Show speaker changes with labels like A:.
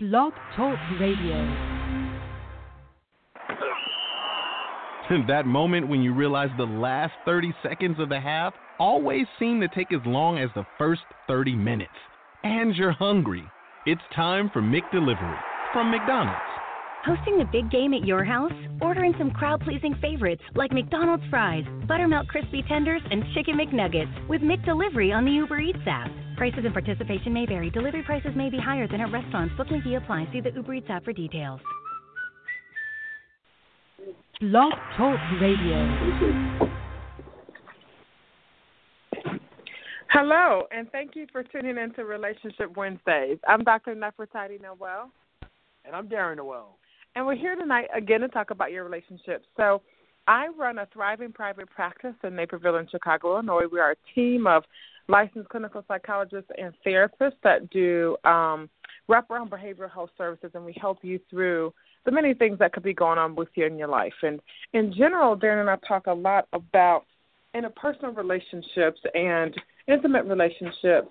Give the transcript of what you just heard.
A: Blog Talk Radio.
B: that moment when you realize the last 30 seconds of the half always seem to take as long as the first 30 minutes. And you're hungry. It's time for McDelivery from McDonald's.
C: Hosting the big game at your house? Ordering some crowd pleasing favorites like McDonald's fries, buttermilk crispy tenders, and chicken McNuggets with McDelivery on the Uber Eats app. Prices and participation may vary. Delivery prices may be higher than at restaurants. Booking fee applies. See the Uber Eats app for details.
A: Blog Talk Radio.
D: Hello, and thank you for tuning in to Relationship Wednesdays. I'm Dr. Nefertiti Noel.
E: And I'm Darren Noel.
D: And we're here tonight again to talk about your relationships. So, I run a thriving private practice in Naperville in Chicago, Illinois. We are a team of licensed clinical psychologists and therapists that do um, wraparound behavioral health services, and we help you through the many things that could be going on with you in your life. And in general, Darren and I talk a lot about interpersonal relationships and intimate relationships